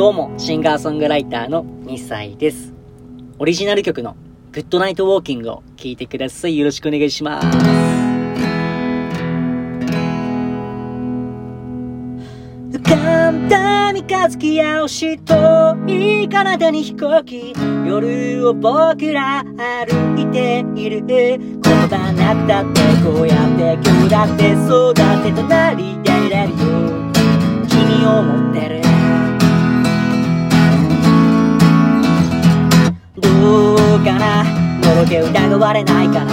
どうも、シンガーソングライターの2歳です。オリジナル曲のグッドナイトウォーキングを聴いてください。よろしくお願いします。浮かんだ三日月や星とい体に飛行機夜を僕ら歩いているこの場なったってこうやって今日だってそうだって隣で情で疑われないから。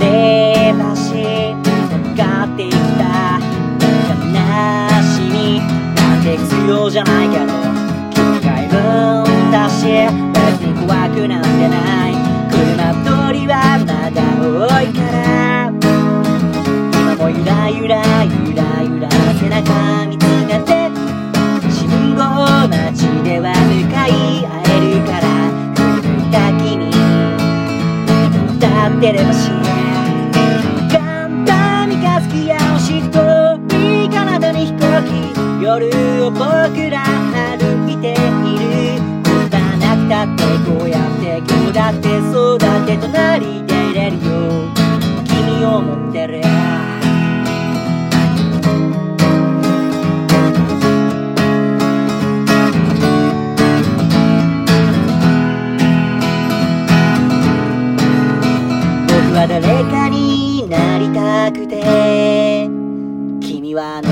テレパシー分かってきた。悲しみなんて必要じゃないけど。君がいるんだし別に怖くなんてない。夜を僕ら歩いているこんなくたってこうやって今日だってそうだって隣でいれるよ。君を持ってる僕は誰かになりたくて。君はあの子にな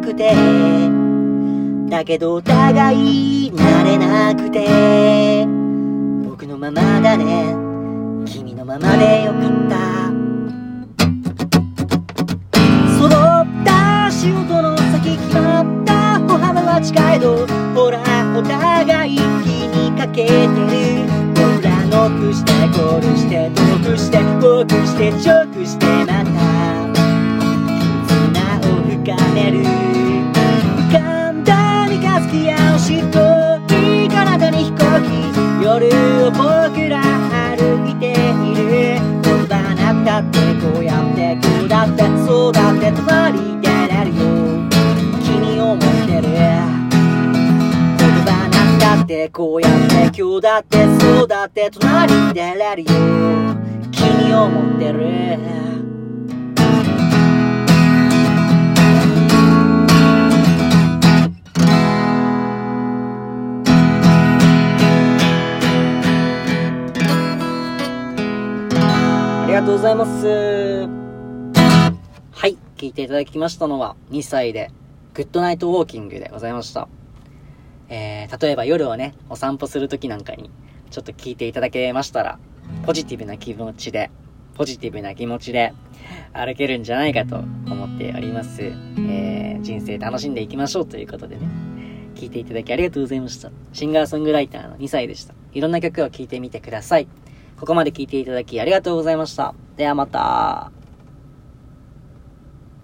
くて。だけどお互いなれなくて。僕のままだね。君のままでよかった。揃った仕事の先決まった。歩幅は近いどほらお互い気にかけてる。僕らノックしてゴールして遠くして遠くしてチョークしてまたしといい体に飛行機夜を僕ら歩いている言葉なったってこうやって今日だってそうだって隣でれるよ君を持ってる言葉なったってこうやって今日だってそうだって隣でれるよ。君を持ってるがとうございます。はい、聞いていただきましたのは、2歳で、グッドナイトウォーキングでございました。えー、例えば夜をね、お散歩するときなんかに、ちょっと聞いていただけましたら、ポジティブな気持ちで、ポジティブな気持ちで、歩けるんじゃないかと思っております。えー、人生楽しんでいきましょうということでね、聞いていただきありがとうございました。シンガーソングライターの2歳でした。いろんな曲を聴いてみてください。ここまで聞いていただきありがとうございました。ではまた。